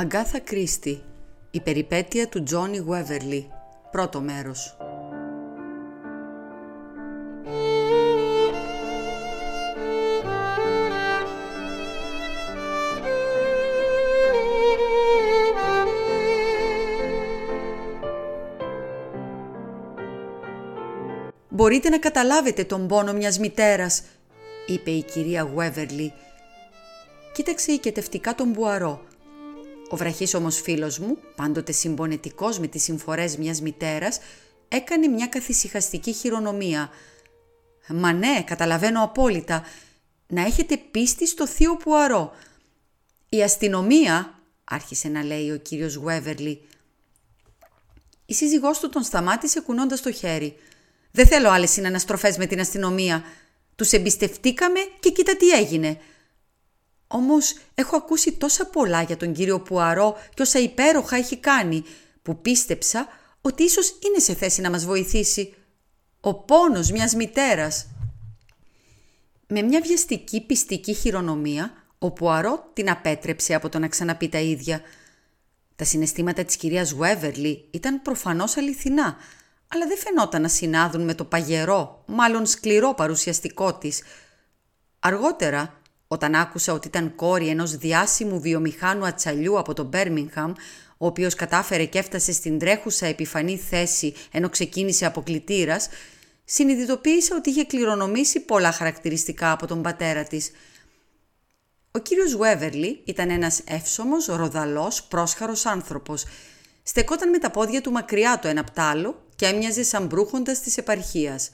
Αγκάθα Κρίστη Η περιπέτεια του Τζόνι Γουέβερλι Πρώτο μέρος «Μπορείτε να καταλάβετε τον πόνο μιας μητέρας», είπε η κυρία Γουέβερλι. Κοίταξε οικετευτικά τον Μπουαρό ο βραχής όμως φίλος μου, πάντοτε συμπονετικός με τις συμφορές μιας μητέρας, έκανε μια καθησυχαστική χειρονομία. «Μα ναι, καταλαβαίνω απόλυτα. Να έχετε πίστη στο θείο Πουαρό. Η αστυνομία», άρχισε να λέει ο κύριος Γουέβερλι. Η σύζυγός του τον σταμάτησε κουνώντας το χέρι. «Δεν θέλω άλλες συναναστροφές με την αστυνομία. Τους εμπιστευτήκαμε και κοίτα τι έγινε. Όμως έχω ακούσει τόσα πολλά για τον κύριο Πουαρό και όσα υπέροχα έχει κάνει, που πίστεψα ότι ίσως είναι σε θέση να μας βοηθήσει. Ο πόνος μιας μητέρας. Με μια βιαστική πιστική χειρονομία, ο Πουαρό την απέτρεψε από το να ξαναπεί τα ίδια. Τα συναισθήματα της κυρίας Γουέβερλι ήταν προφανώς αληθινά, αλλά δεν φαινόταν να συνάδουν με το παγερό, μάλλον σκληρό παρουσιαστικό της. Αργότερα, όταν άκουσα ότι ήταν κόρη ενός διάσημου βιομηχάνου ατσαλιού από το Μπέρμιγχαμ, ο οποίος κατάφερε και έφτασε στην τρέχουσα επιφανή θέση ενώ ξεκίνησε από κλητήρας, συνειδητοποίησα ότι είχε κληρονομήσει πολλά χαρακτηριστικά από τον πατέρα της. Ο κύριος Βέβερλι ήταν ένας εύσωμος, ροδαλός, πρόσχαρος άνθρωπος. Στεκόταν με τα πόδια του μακριά το ένα απ' άλλο και έμοιαζε σαν μπρούχοντας της επαρχίας.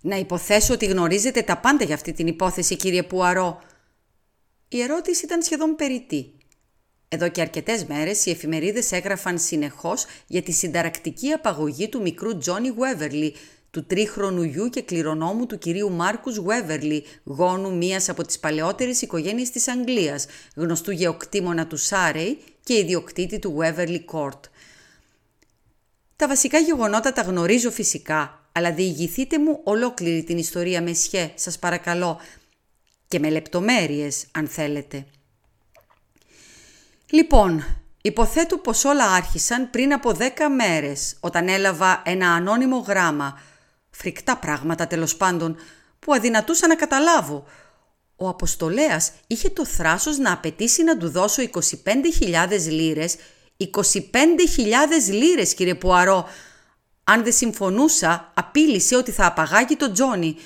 «Να υποθέσω ότι γνωρίζετε τα πάντα για αυτή την υπόθεση, κύριε Πουαρό», η ερώτηση ήταν σχεδόν περιττή. Εδώ και αρκετές μέρες οι εφημερίδες έγραφαν συνεχώς για τη συνταρακτική απαγωγή του μικρού Τζόνι Γουέβερλι, του τρίχρονου γιου και κληρονόμου του κυρίου Μάρκους Γουέβερλι, γόνου μίας από τις παλαιότερες οικογένειες της Αγγλίας, γνωστού γεωκτήμονα του Σάρεϊ και ιδιοκτήτη του Γουέβερλι Κόρτ. Τα βασικά γεγονότα τα γνωρίζω φυσικά, αλλά διηγηθείτε μου ολόκληρη την ιστορία με σχέ, σας παρακαλώ, και με λεπτομέρειες αν θέλετε. Λοιπόν, υποθέτω πως όλα άρχισαν πριν από δέκα μέρες όταν έλαβα ένα ανώνυμο γράμμα, φρικτά πράγματα τέλος πάντων, που αδυνατούσα να καταλάβω. Ο Αποστολέας είχε το θράσος να απαιτήσει να του δώσω 25.000 λίρες, 25.000 λίρες κύριε Πουαρό. Αν δεν συμφωνούσα, απείλησε ότι θα απαγάγει τον Τζόνι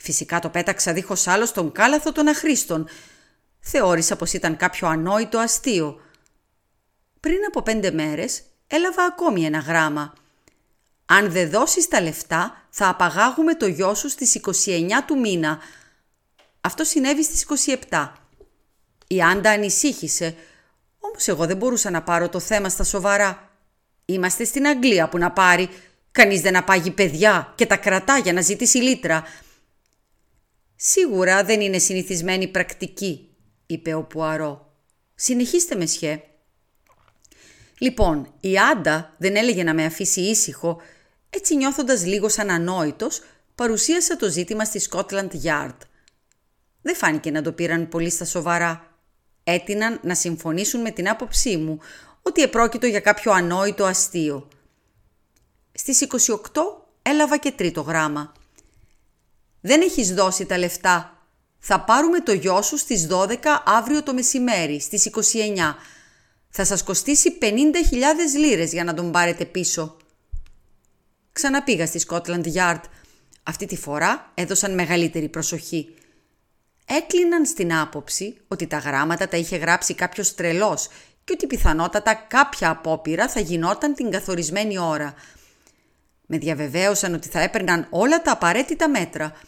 Φυσικά το πέταξα δίχως άλλο στον κάλαθο των αχρήστων. Θεώρησα πως ήταν κάποιο ανόητο αστείο. Πριν από πέντε μέρες έλαβα ακόμη ένα γράμμα. «Αν δεν δώσεις τα λεφτά θα απαγάγουμε το γιο σου στις 29 του μήνα». Αυτό συνέβη στις 27. Η Άντα ανησύχησε, όμως εγώ δεν μπορούσα να πάρω το θέμα στα σοβαρά. Είμαστε στην Αγγλία που να πάρει. Κανείς δεν απάγει παιδιά και τα κρατά για να ζητήσει λίτρα. «Σίγουρα δεν είναι συνηθισμένη πρακτική», είπε ο Πουαρό. «Συνεχίστε με σχέ». Λοιπόν, η Άντα δεν έλεγε να με αφήσει ήσυχο, έτσι νιώθοντας λίγος σαν ανόητος, παρουσίασα το ζήτημα στη Scotland Yard. Δεν φάνηκε να το πήραν πολύ στα σοβαρά. Έτειναν να συμφωνήσουν με την άποψή μου ότι επρόκειτο για κάποιο ανόητο αστείο. Στις 28 έλαβα και τρίτο γράμμα. Δεν έχεις δώσει τα λεφτά. Θα πάρουμε το γιο σου στις 12 αύριο το μεσημέρι, στις 29. Θα σας κοστίσει 50.000 λίρες για να τον πάρετε πίσω. Ξαναπήγα στη Scotland Yard. Αυτή τη φορά έδωσαν μεγαλύτερη προσοχή. Έκλειναν στην άποψη ότι τα γράμματα τα είχε γράψει κάποιος τρελός και ότι πιθανότατα κάποια απόπειρα θα γινόταν την καθορισμένη ώρα. Με διαβεβαίωσαν ότι θα έπαιρναν όλα τα απαραίτητα μέτρα –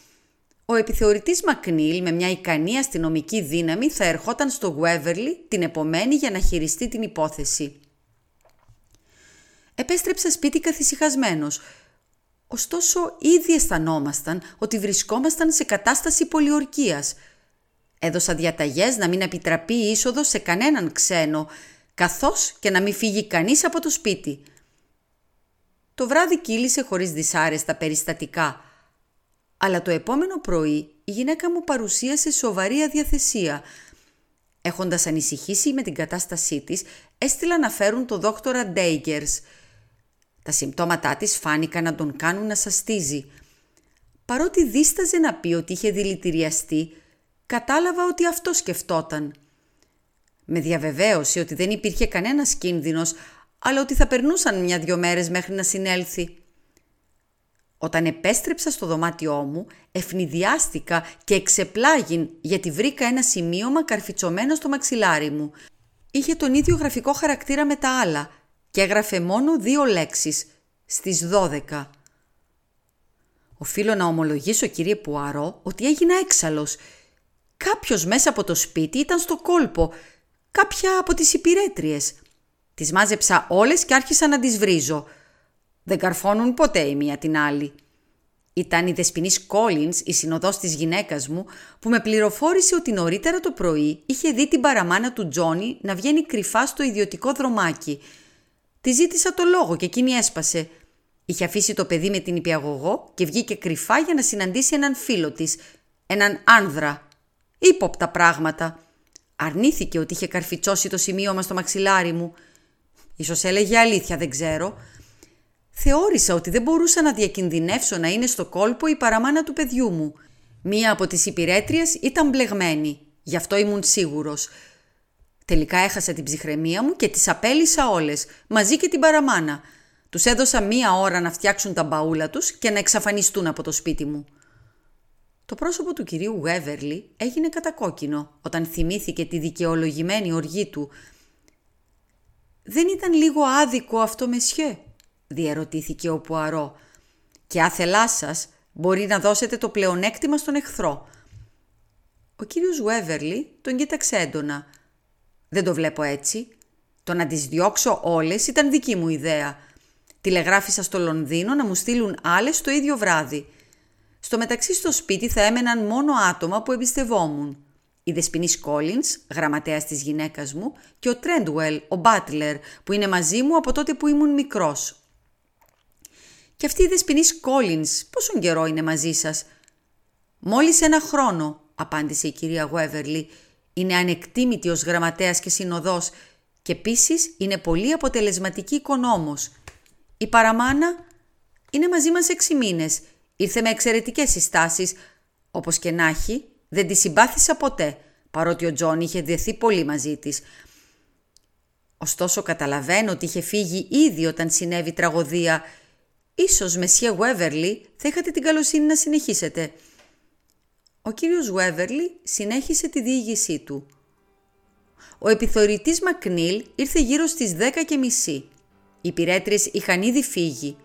ο επιθεωρητής Μακνίλ με μια ικανή αστυνομική δύναμη θα ερχόταν στο Γουέβερλι την επομένη για να χειριστεί την υπόθεση. Επέστρεψα σπίτι καθησυχασμένος. Ωστόσο, ήδη αισθανόμασταν ότι βρισκόμασταν σε κατάσταση πολιορκίας. Έδωσα διαταγές να μην επιτραπεί η είσοδος σε κανέναν ξένο, καθώς και να μην φύγει κανείς από το σπίτι. Το βράδυ κύλησε χωρίς δυσάρεστα περιστατικά – αλλά το επόμενο πρωί η γυναίκα μου παρουσίασε σοβαρή αδιαθεσία. Έχοντας ανησυχήσει με την κατάστασή της, έστειλα να φέρουν το δόκτορα Ντέιγκερς. Τα συμπτώματά της φάνηκαν να τον κάνουν να σαστίζει. Παρότι δίσταζε να πει ότι είχε δηλητηριαστεί, κατάλαβα ότι αυτό σκεφτόταν. Με διαβεβαίωσε ότι δεν υπήρχε κανένας κίνδυνος, αλλά ότι θα περνούσαν μια-δυο μέρες μέχρι να συνέλθει. Όταν επέστρεψα στο δωμάτιό μου, ευνηδιάστηκα και εξεπλάγιν γιατί βρήκα ένα σημείωμα καρφιτσωμένο στο μαξιλάρι μου. Είχε τον ίδιο γραφικό χαρακτήρα με τα άλλα και έγραφε μόνο δύο λέξεις, στις 12. Οφείλω να ομολογήσω κύριε Πουαρό ότι έγινα έξαλλος. Κάποιος μέσα από το σπίτι ήταν στο κόλπο, κάποια από τις υπηρέτριες. Τις μάζεψα όλες και άρχισα να τις βρίζω. Δεν καρφώνουν ποτέ η μία την άλλη. Ήταν η Δεσποινής Κόλινς, η συνοδός της γυναίκας μου, που με πληροφόρησε ότι νωρίτερα το πρωί είχε δει την παραμάνα του Τζόνι να βγαίνει κρυφά στο ιδιωτικό δρομάκι. Τη ζήτησα το λόγο και εκείνη έσπασε. Είχε αφήσει το παιδί με την υπηαγωγό και βγήκε κρυφά για να συναντήσει έναν φίλο της, έναν άνδρα. Ήποπτα πράγματα. Αρνήθηκε ότι είχε καρφιτσώσει το σημείωμα στο μαξιλάρι μου. Ίσως έλεγε αλήθεια, δεν ξέρω. Θεώρησα ότι δεν μπορούσα να διακινδυνεύσω να είναι στο κόλπο η παραμάνα του παιδιού μου. Μία από τις υπηρέτριες ήταν μπλεγμένη, γι' αυτό ήμουν σίγουρος. Τελικά έχασα την ψυχραιμία μου και τις απέλησα όλες, μαζί και την παραμάνα. Τους έδωσα μία ώρα να φτιάξουν τα μπαούλα τους και να εξαφανιστούν από το σπίτι μου. Το πρόσωπο του κυρίου Γουέβερλι έγινε κατακόκκινο όταν θυμήθηκε τη δικαιολογημένη οργή του. «Δεν ήταν λίγο άδικο αυτό, Μεσιέ», διερωτήθηκε ο Πουαρό. «Και άθελά σας μπορεί να δώσετε το πλεονέκτημα στον εχθρό». Ο κύριος Γουέβερλι τον κοίταξε έντονα. «Δεν το βλέπω έτσι. Το να τις διώξω όλες ήταν δική μου ιδέα. Τηλεγράφησα στο Λονδίνο να μου στείλουν άλλες το ίδιο βράδυ. Στο μεταξύ στο σπίτι θα έμεναν μόνο άτομα που εμπιστευόμουν. Η Δεσποινής Κόλινς, γραμματέας της γυναίκας μου, και ο Τρέντουελ, ο Μπάτλερ, που είναι μαζί μου από τότε που ήμουν μικρός. «Και αυτή η Δεσποινής Κόλινς, πόσον καιρό είναι μαζί σας» «Μόλις ένα χρόνο», απάντησε η κυρία Γουέβερλι. «Είναι ανεκτήμητη ως γραμματέας και συνοδός και επίσης είναι πολύ αποτελεσματική οικονόμος. Η παραμάνα είναι μαζί μας έξι μήνες Ήρθε με εξαιρετικές συστάσεις. Όπως και να έχει, δεν τη συμπάθησα ποτέ, παρότι ο Τζον είχε δεθεί πολύ μαζί της. Ωστόσο καταλαβαίνω ότι είχε φύγει ήδη όταν συνέβη η τραγωδία. Ίσως, Μεσιέ Γουέβερλι, θα είχατε την καλοσύνη να συνεχίσετε. Ο κύριος Γουέβερλι συνέχισε τη διήγησή του. Ο επιθεωρητής Μακνίλ ήρθε γύρω στις δέκα και μισή. Οι πυρέτρες είχαν ήδη φύγει.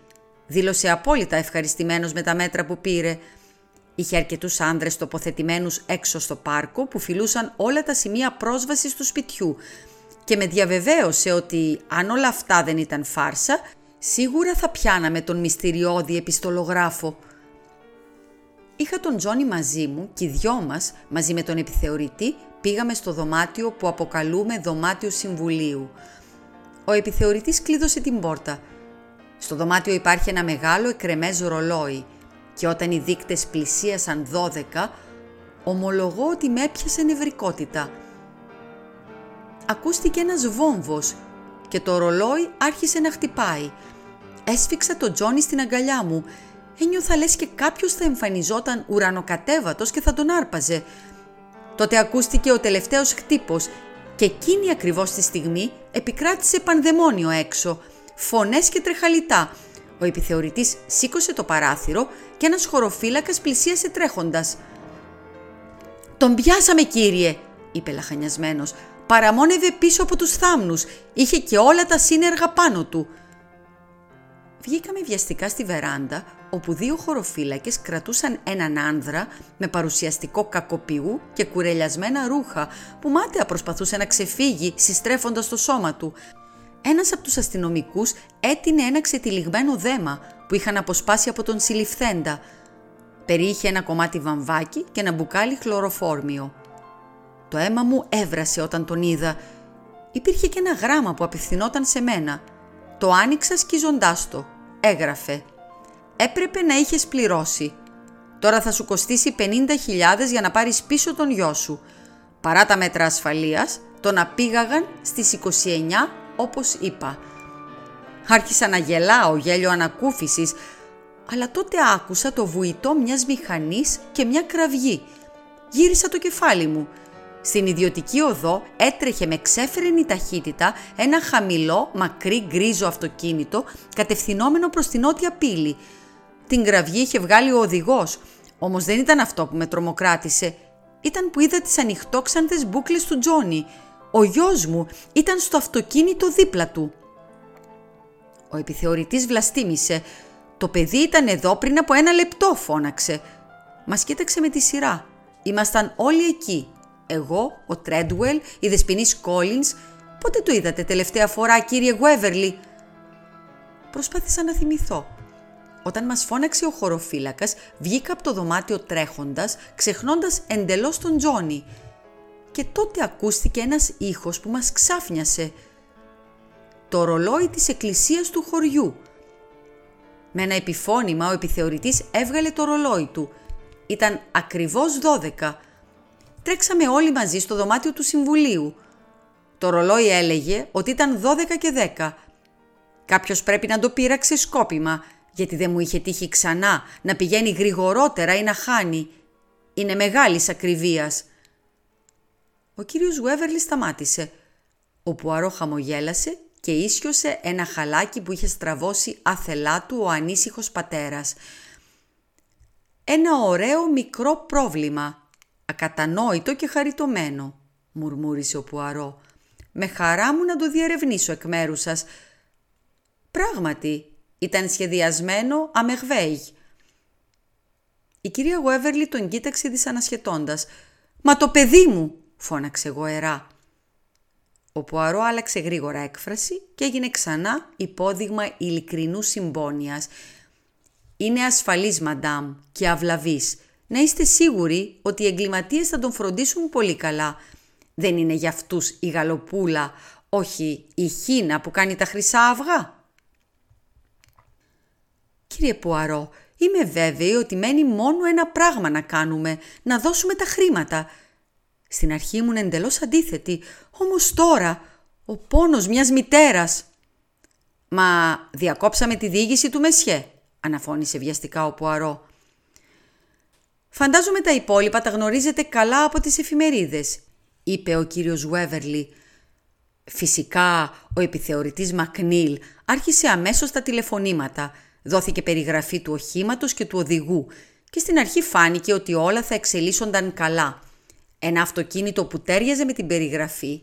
Δήλωσε απόλυτα ευχαριστημένος με τα μέτρα που πήρε. Είχε αρκετούς άνδρες τοποθετημένους έξω στο πάρκο που φιλούσαν όλα τα σημεία πρόσβασης του σπιτιού και με διαβεβαίωσε ότι αν όλα αυτά δεν ήταν φάρσα, σίγουρα θα πιάναμε τον μυστηριώδη επιστολογράφο. Είχα τον Τζόνι μαζί μου και οι δυο μας, μαζί με τον επιθεωρητή, πήγαμε στο δωμάτιο που αποκαλούμε δωμάτιο συμβουλίου. Ο επιθεωρητής κλείδωσε την πόρτα – στο δωμάτιο υπάρχει ένα μεγάλο εκρεμές ρολόι και όταν οι δείκτες πλησίασαν 12, ομολογώ ότι με έπιασε νευρικότητα. Ακούστηκε ένας βόμβος και το ρολόι άρχισε να χτυπάει. Έσφιξα τον Τζόνι στην αγκαλιά μου. Ένιωθα λες και κάποιος θα εμφανιζόταν ουρανοκατέβατος και θα τον άρπαζε. Τότε ακούστηκε ο τελευταίος χτύπος και εκείνη ακριβώς τη στιγμή επικράτησε πανδαιμόνιο έξω – φωνές και τρεχαλιτά. Ο επιθεωρητής σήκωσε το παράθυρο και ένας χωροφύλακας πλησίασε τρέχοντας. «Τον πιάσαμε κύριε», είπε λαχανιασμένος. «Παραμόνευε πίσω από τους θάμνους. Είχε και όλα τα σύνεργα πάνω του». Βγήκαμε βιαστικά στη βεράντα, όπου δύο χωροφύλακες κρατούσαν έναν άνδρα με παρουσιαστικό κακοποιού και κουρελιασμένα ρούχα, που μάταια προσπαθούσε να ξεφύγει συστρέφοντας το σώμα του ένας από τους αστυνομικούς έτεινε ένα ξετυλιγμένο δέμα που είχαν αποσπάσει από τον συλληφθέντα. Περιείχε ένα κομμάτι βαμβάκι και ένα μπουκάλι χλωροφόρμιο. Το αίμα μου έβρασε όταν τον είδα. Υπήρχε και ένα γράμμα που απευθυνόταν σε μένα. Το άνοιξα σκίζοντάς το. Έγραφε «Έπρεπε να είχες πληρώσει. Τώρα θα σου κοστίσει 50.000 για να πάρεις πίσω τον γιο σου. παρά τα μέτρα ασφαλείας, τον απήγαγαν στις 29 όπως είπα. Άρχισα να γελάω γέλιο ανακούφισης, αλλά τότε άκουσα το βουητό μιας μηχανής και μια κραυγή. Γύρισα το κεφάλι μου. Στην ιδιωτική οδό έτρεχε με ξέφρενη ταχύτητα ένα χαμηλό, μακρύ γκρίζο αυτοκίνητο κατευθυνόμενο προς την νότια πύλη. Την κραυγή είχε βγάλει ο οδηγός, όμως δεν ήταν αυτό που με τρομοκράτησε. Ήταν που είδα τις ανοιχτόξαντες μπούκλες του Τζόνι. Ο γιος μου ήταν στο αυτοκίνητο δίπλα του. Ο επιθεωρητής βλαστήμησε. Το παιδί ήταν εδώ πριν από ένα λεπτό, φώναξε. Μας κοίταξε με τη σειρά. Ήμασταν όλοι εκεί. Εγώ, ο Τρέντουελ, η Δεσποινής Κόλινς. Πότε το είδατε τελευταία φορά, κύριε Γουέβερλι; Προσπάθησα να θυμηθώ. Όταν μας φώναξε ο χωροφύλακας, βγήκα από το δωμάτιο τρέχοντας, ξεχνώντας εντελώς τον Τζόνι. Και τότε ακούστηκε ένας ήχος που μας ξάφνιασε. Το ρολόι της εκκλησίας του χωριού. Με ένα επιφώνημα ο επιθεωρητής έβγαλε το ρολόι του. Ήταν ακριβώς 12. Τρέξαμε όλοι μαζί στο δωμάτιο του Συμβουλίου. Το ρολόι έλεγε ότι ήταν 12 και 10. Κάποιος πρέπει να το πείραξε σκόπιμα γιατί δεν μου είχε τύχει ξανά να πηγαίνει γρηγορότερα ή να χάνει. Είναι μεγάλης ακριβίας. Ο κύριος Γουέβερλι σταμάτησε. Ο Πουαρό χαμογέλασε και ίσιοσε ένα χαλάκι που είχε στραβώσει άθελά του ο ανήσυχος πατέρας. «Ένα ωραίο μικρό πρόβλημα, ακατανόητο και χαριτωμένο», μουρμούρισε ο Πουαρό. «Με χαρά μου να το διερευνήσω εκ μέρους σας». «Πράγματι, ήταν σχεδιασμένο αμεγβέγ. Η κυρία Γουέβερλι τον κοίταξε δυσανασχετώντας. «Μα το παιδί μου!» φώναξε γοερά. Ο Πουαρό άλλαξε γρήγορα έκφραση και έγινε ξανά υπόδειγμα ειλικρινού συμπόνιας. «Είναι ασφαλής, μαντάμ, και αυλαβής. Να είστε σίγουροι ότι οι εγκληματίες θα τον φροντίσουν πολύ καλά. Δεν είναι για αυτούς η γαλοπούλα, όχι η χίνα που κάνει τα χρυσά αυγά». «Κύριε Πουαρό, είμαι βέβαιη ότι μένει μόνο ένα πράγμα να κάνουμε, να δώσουμε τα χρήματα». Στην αρχή ήμουν εντελώς αντίθετη, όμως τώρα ο πόνος μιας μητέρας. «Μα διακόψαμε τη διήγηση του Μεσιέ», αναφώνησε βιαστικά ο Πουαρό. «Φαντάζομαι τα υπόλοιπα τα γνωρίζετε καλά από τις εφημερίδες», είπε ο κύριος Βέβερλι. Φυσικά, ο επιθεωρητής Μακνίλ άρχισε αμέσως τα τηλεφωνήματα – Δόθηκε περιγραφή του οχήματος και του οδηγού και στην αρχή φάνηκε ότι όλα θα εξελίσσονταν καλά. Ένα αυτοκίνητο που τέριαζε με την περιγραφή,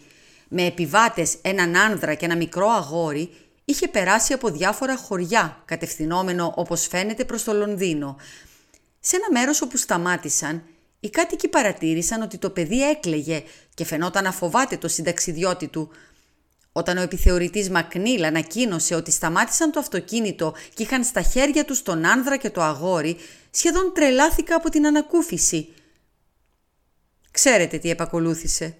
με επιβάτες έναν άνδρα και ένα μικρό αγόρι, είχε περάσει από διάφορα χωριά, κατευθυνόμενο όπως φαίνεται προς το Λονδίνο. Σε ένα μέρος όπου σταμάτησαν, οι κάτοικοι παρατήρησαν ότι το παιδί έκλαιγε και φαινόταν να φοβάται το συνταξιδιώτη του, όταν ο επιθεωρητής Μακνίλ ανακοίνωσε ότι σταμάτησαν το αυτοκίνητο και είχαν στα χέρια τους τον άνδρα και το αγόρι, σχεδόν τρελάθηκα από την ανακούφιση. Ξέρετε τι επακολούθησε.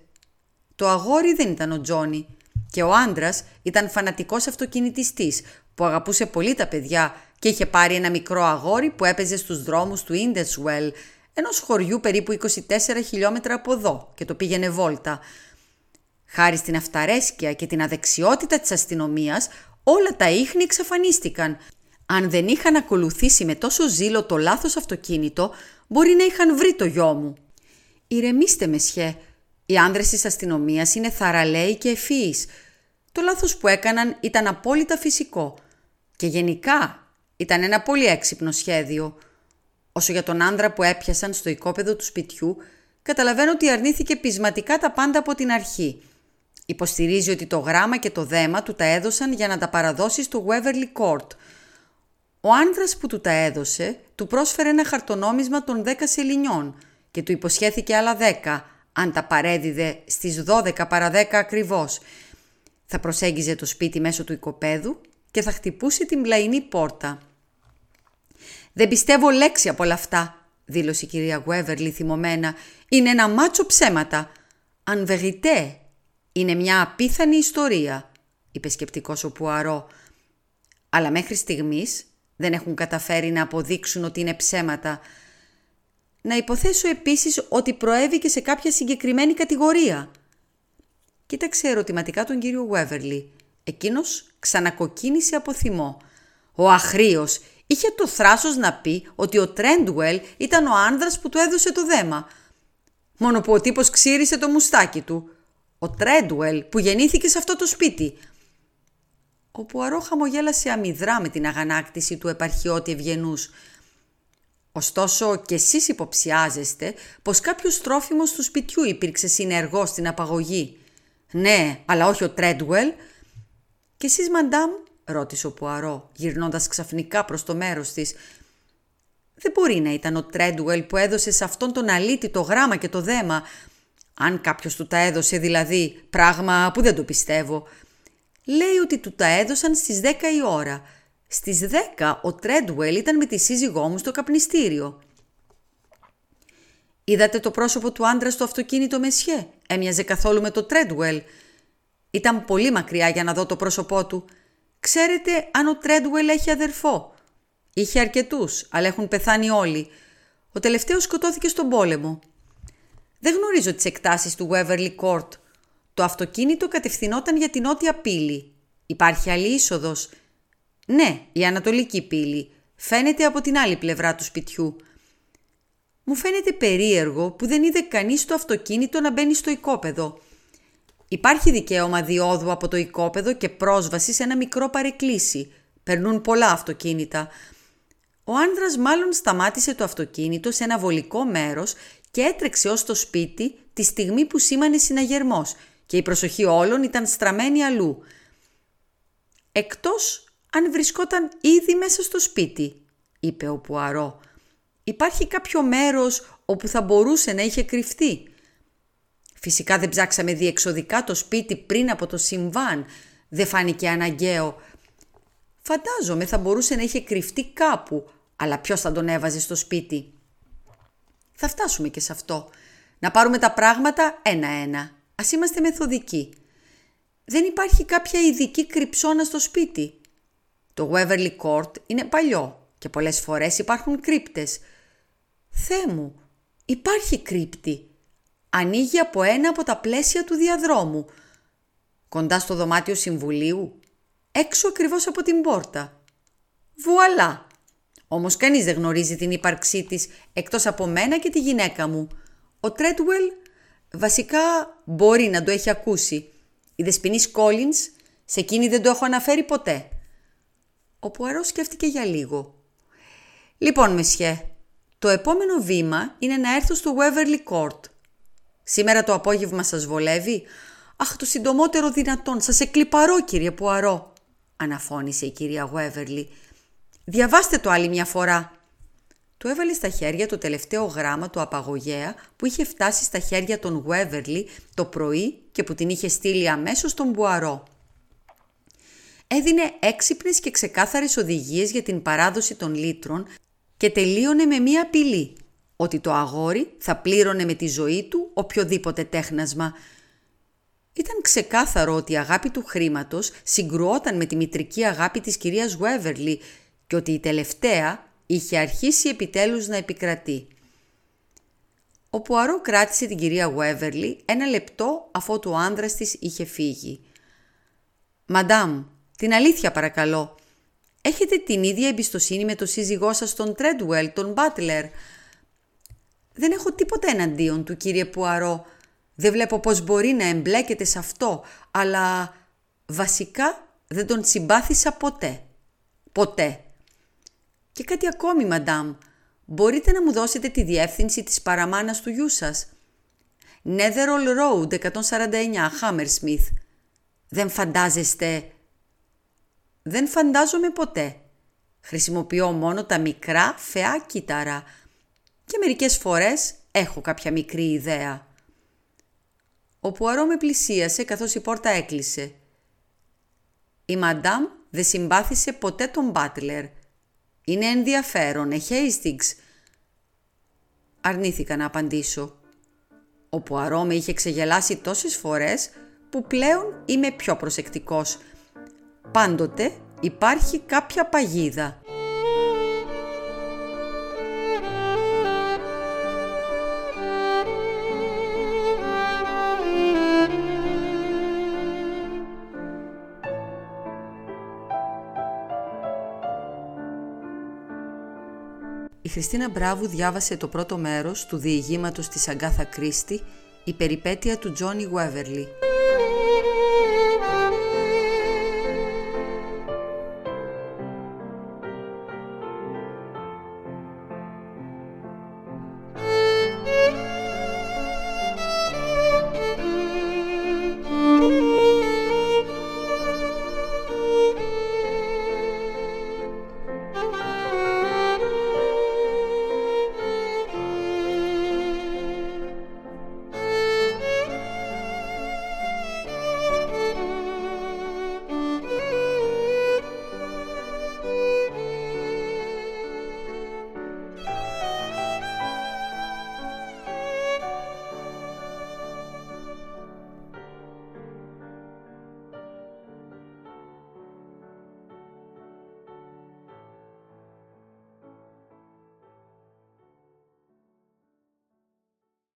Το αγόρι δεν ήταν ο Τζόνι και ο άντρα ήταν φανατικός αυτοκινητιστής που αγαπούσε πολύ τα παιδιά και είχε πάρει ένα μικρό αγόρι που έπαιζε στους δρόμους του Indeswell, ενός χωριού περίπου 24 χιλιόμετρα από εδώ και το πήγαινε βόλτα. Χάρη στην αυταρέσκεια και την αδεξιότητα της αστυνομίας, όλα τα ίχνη εξαφανίστηκαν. Αν δεν είχαν ακολουθήσει με τόσο ζήλο το λάθος αυτοκίνητο, μπορεί να είχαν βρει το γιο μου. Ηρεμήστε, Μεσιέ. Οι άνδρες της αστυνομίας είναι θαραλέοι και ευφύης. Το λάθος που έκαναν ήταν απόλυτα φυσικό. Και γενικά ήταν ένα πολύ έξυπνο σχέδιο. Όσο για τον άνδρα που έπιασαν στο οικόπεδο του σπιτιού, καταλαβαίνω ότι αρνήθηκε πεισματικά τα πάντα από την αρχή. Υποστηρίζει ότι το γράμμα και το δέμα του τα έδωσαν για να τα παραδώσει στο Waverly Court. Ο άνδρας που του τα έδωσε του πρόσφερε ένα χαρτονόμισμα των 10 σελινιών και του υποσχέθηκε άλλα 10 αν τα παρέδιδε στις 12 παρα 10 ακριβώς. Θα προσέγγιζε το σπίτι μέσω του οικοπαίδου και θα χτυπούσε την πλαϊνή πόρτα. «Δεν πιστεύω λέξη από όλα αυτά», δήλωσε η κυρία Γουέβερλι θυμωμένα. «Είναι ένα μάτσο ψέματα. Αν βεγητέ, είναι μια απίθανη ιστορία, είπε σκεπτικός ο Πουαρό. Αλλά μέχρι στιγμής δεν έχουν καταφέρει να αποδείξουν ότι είναι ψέματα. Να υποθέσω επίσης ότι προέβη και σε κάποια συγκεκριμένη κατηγορία. Κοίταξε ερωτηματικά τον κύριο Βέβερλι. Εκείνος ξανακοκκίνησε από θυμό. Ο αχρίος είχε το θράσος να πει ότι ο Τρέντουελ ήταν ο άνδρας που του έδωσε το δέμα. Μόνο που ο τύπος ξύρισε το μουστάκι του. Ο Τρέντουελ που γεννήθηκε σε αυτό το σπίτι. Ο Πουαρό χαμογέλασε αμυδρά με την αγανάκτηση του επαρχιώτη ευγενούς. Ωστόσο και εσείς υποψιάζεστε πως κάποιος τρόφιμος του σπιτιού υπήρξε συνεργός στην απαγωγή. Ναι, αλλά όχι ο Τρέντουελ. Και εσείς μαντάμ, ρώτησε ο Πουαρό, γυρνώντας ξαφνικά προς το μέρος της. Δεν μπορεί να ήταν ο Τρέντουελ που έδωσε σε αυτόν τον αλήτη το γράμμα και το δέμα. Αν κάποιος του τα έδωσε δηλαδή, πράγμα που δεν το πιστεύω. Λέει ότι του τα έδωσαν στις 10 η ώρα. Στις 10 ο Τρέντουελ ήταν με τη σύζυγό μου στο καπνιστήριο. Είδατε το πρόσωπο του άντρα στο αυτοκίνητο Μεσιέ. Έμοιαζε καθόλου με το Τρέντουελ. Ήταν πολύ μακριά για να δω το πρόσωπό του. Ξέρετε αν ο Τρέντουελ έχει αδερφό; Είχε αρκετούς, αλλά έχουν πεθάνει όλοι. Ο τελευταίος σκοτώθηκε στον πόλεμο. Δεν γνωρίζω τις εκτάσεις του Waverly Court. Το αυτοκίνητο κατευθυνόταν για την νότια πύλη. Υπάρχει άλλη είσοδος. Ναι, η ανατολική πύλη. Φαίνεται από την άλλη πλευρά του σπιτιού. Μου φαίνεται περίεργο που δεν είδε κανείς το αυτοκίνητο να μπαίνει στο οικόπεδο. Υπάρχει δικαίωμα διόδου από το οικόπεδο και πρόσβαση σε ένα μικρό παρεκκλήσι. Περνούν πολλά αυτοκίνητα. Ο άνδρας μάλλον σταμάτησε το αυτοκίνητο σε ένα βολικό μέρος και έτρεξε ως το σπίτι τη στιγμή που σήμανε συναγερμός και η προσοχή όλων ήταν στραμμένη αλλού. Εκτός αν βρισκόταν ήδη μέσα στο σπίτι, είπε ο Πουαρό. Υπάρχει κάποιο μέρος όπου θα μπορούσε να είχε κρυφτεί. Φυσικά δεν ψάξαμε διεξοδικά το σπίτι πριν από το συμβάν. Δεν φάνηκε αναγκαίο. Φαντάζομαι θα μπορούσε να είχε κρυφτεί κάπου, αλλά ποιος θα τον έβαζε στο σπίτι; Θα φτάσουμε και σε αυτό. Να πάρουμε τα πράγματα ένα-ένα. Ας είμαστε μεθοδικοί. Δεν υπάρχει κάποια ειδική κρυψώνα στο σπίτι. Το Waverly Court είναι παλιό και πολλές φορές υπάρχουν κρύπτες. Θεέ μου, υπάρχει κρύπτη. Ανοίγει από ένα από τα πλαίσια του διαδρόμου. Κοντά στο δωμάτιο συμβουλίου. Έξω ακριβώς από την πόρτα. Βουαλά! Όμως κανείς δεν γνωρίζει την ύπαρξή της εκτός από μένα και τη γυναίκα μου. Ο Τρέτουελ βασικά μπορεί να το έχει ακούσει. Η Δεσποινής Κόλινς σε εκείνη δεν το έχω αναφέρει ποτέ. Ο Πουαρός σκέφτηκε για λίγο. Λοιπόν, Μεσιέ, το επόμενο βήμα είναι να έρθω στο Waverly Court. Σήμερα το απόγευμα σας βολεύει; Αχ, το συντομότερο δυνατόν. Σας εκλυπαρώ, κύριε Πουαρό, αναφώνησε η κυρία Waverly. Διαβάστε το άλλη μια φορά. Του έβαλε στα χέρια το τελευταίο γράμμα του απαγωγέα που είχε φτάσει στα χέρια των Waverly το πρωί και που την είχε στείλει αμέσως στον Πουαρό έδινε έξυπνες και ξεκάθαρες οδηγίες για την παράδοση των λύτρων και τελείωνε με μία απειλή, ότι το αγόρι θα πλήρωνε με τη ζωή του οποιοδήποτε τέχνασμα. Ήταν ξεκάθαρο ότι η αγάπη του χρήματος συγκρουόταν με τη μητρική αγάπη της κυρίας Γουέβερλι και ότι η τελευταία είχε αρχίσει επιτέλους να επικρατεί. Ο Πουαρό κράτησε την κυρία Γουέβερλι ένα λεπτό αφού ο άνδρας της είχε φύγει. «Μαντάμ», την αλήθεια παρακαλώ. Έχετε την ίδια εμπιστοσύνη με το σύζυγό σας τον Τρέντουελ, τον Μπάτλερ. Δεν έχω τίποτα εναντίον του κύριε Πουαρό. Δεν βλέπω πώς μπορεί να εμπλέκεται σε αυτό, αλλά βασικά δεν τον συμπάθησα ποτέ. Ποτέ. Και κάτι ακόμη, μαντάμ. Μπορείτε να μου δώσετε τη διεύθυνση της παραμάνας του γιού σας; Netherall Road 149, Hammersmith. Δεν φαντάζεστε δεν φαντάζομαι ποτέ. Χρησιμοποιώ μόνο τα μικρά φαιά κύτταρα και μερικές φορές έχω κάποια μικρή ιδέα. Ο Πουαρό με πλησίασε καθώς η πόρτα έκλεισε. Η Μαντάμ δεν συμπάθησε ποτέ τον Μπάτλερ. Είναι ενδιαφέρον, ε, Χέιστιγκς. Αρνήθηκα να απαντήσω. Ο Πουαρό με είχε ξεγελάσει τόσες φορές που πλέον είμαι πιο προσεκτικός – πάντοτε υπάρχει κάποια παγίδα Χριστίνα Μπράβου διάβασε το πρώτο μέρος του διηγήματος της Αγκάθα Κρίστη «Η περιπέτεια του Τζόνι Γουέβερλι».